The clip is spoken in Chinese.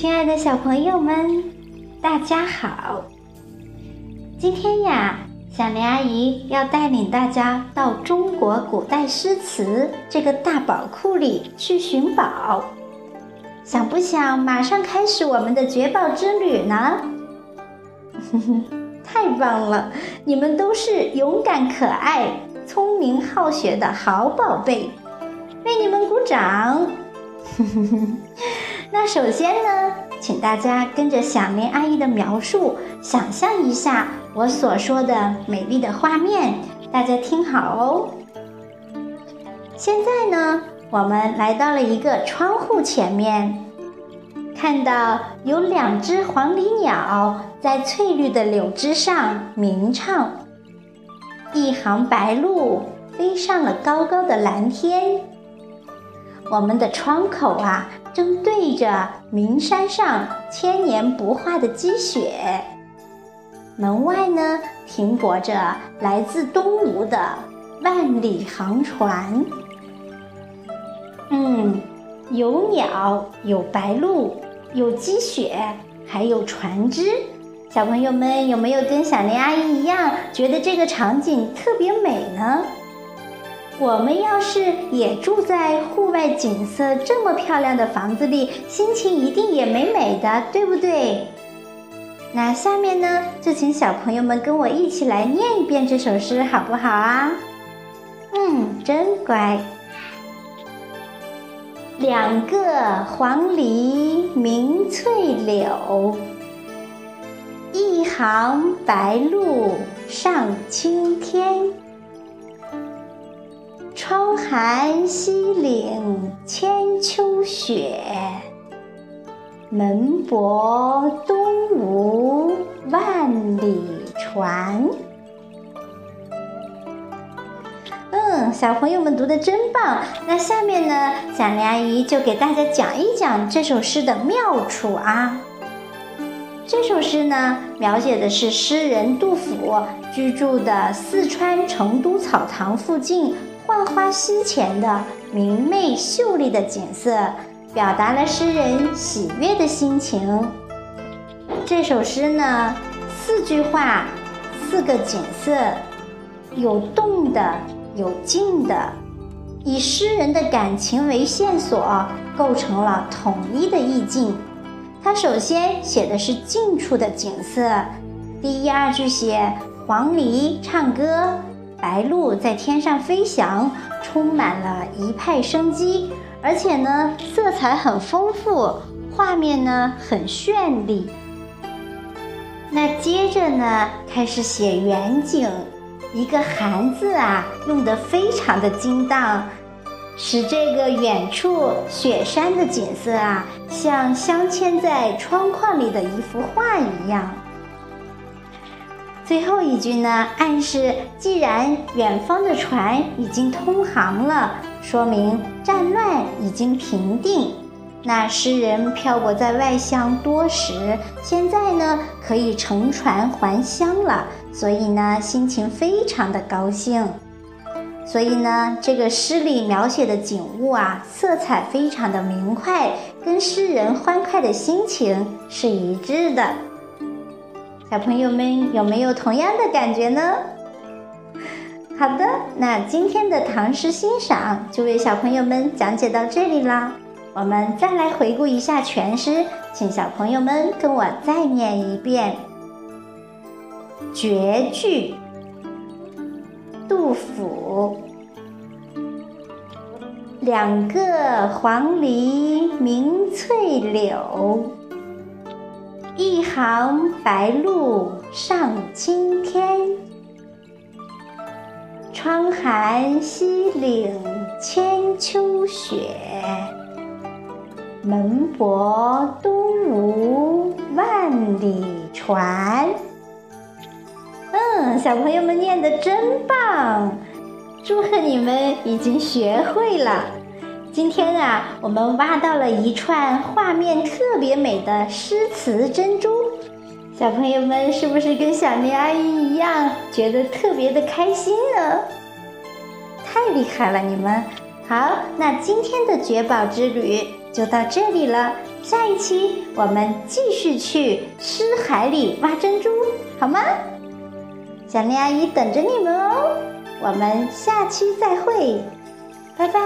亲爱的小朋友们，大家好！今天呀，小林阿姨要带领大家到中国古代诗词这个大宝库里去寻宝。想不想马上开始我们的掘宝之旅呢？太棒了！你们都是勇敢可爱、聪明好学的好宝贝，为你们鼓掌！那首先呢，请大家跟着小林阿姨的描述，想象一下我所说的美丽的画面。大家听好哦。现在呢，我们来到了一个窗户前面，看到有两只黄鹂鸟在翠绿的柳枝上鸣唱，一行白鹭飞上了高高的蓝天。我们的窗口啊。正对着名山上千年不化的积雪，门外呢停泊着来自东吴的万里航船。嗯，有鸟，有白鹭，有积雪，还有船只。小朋友们有没有跟小林阿姨一样，觉得这个场景特别美呢？我们要是也住在户外景色这么漂亮的房子里，心情一定也美美的，对不对？那下面呢，就请小朋友们跟我一起来念一遍这首诗，好不好啊？嗯，真乖。两个黄鹂鸣翠柳，一行白鹭上青天。窗含西岭千秋雪，门泊东吴万里船。嗯，小朋友们读的真棒。那下面呢，小林阿姨就给大家讲一讲这首诗的妙处啊。这首诗呢，描写的是诗人杜甫居住的四川成都草堂附近。浣花溪前的明媚秀丽的景色，表达了诗人喜悦的心情。这首诗呢，四句话，四个景色，有动的，有静的，以诗人的感情为线索，构成了统一的意境。他首先写的是近处的景色，第一二句写黄鹂唱歌。白鹭在天上飞翔，充满了一派生机，而且呢，色彩很丰富，画面呢很绚丽。那接着呢，开始写远景，一个“寒”字啊，用得非常的精当，使这个远处雪山的景色啊，像镶嵌在窗框里的一幅画一样。最后一句呢，暗示既然远方的船已经通航了，说明战乱已经平定。那诗人漂泊在外乡多时，现在呢可以乘船还乡了，所以呢心情非常的高兴。所以呢，这个诗里描写的景物啊，色彩非常的明快，跟诗人欢快的心情是一致的。小朋友们有没有同样的感觉呢？好的，那今天的唐诗欣赏就为小朋友们讲解到这里啦。我们再来回顾一下全诗，请小朋友们跟我再念一遍。绝句，杜甫。两个黄鹂鸣翠柳。一行白鹭上青天，窗含西岭千秋雪，门泊东吴万里船。嗯，小朋友们念的真棒，祝贺你们已经学会了。今天啊，我们挖到了一串画面特别美的诗词珍珠，小朋友们是不是跟小林阿姨一样觉得特别的开心呢？太厉害了，你们！好，那今天的掘宝之旅就到这里了。下一期我们继续去诗海里挖珍珠，好吗？小丽阿姨等着你们哦。我们下期再会，拜拜。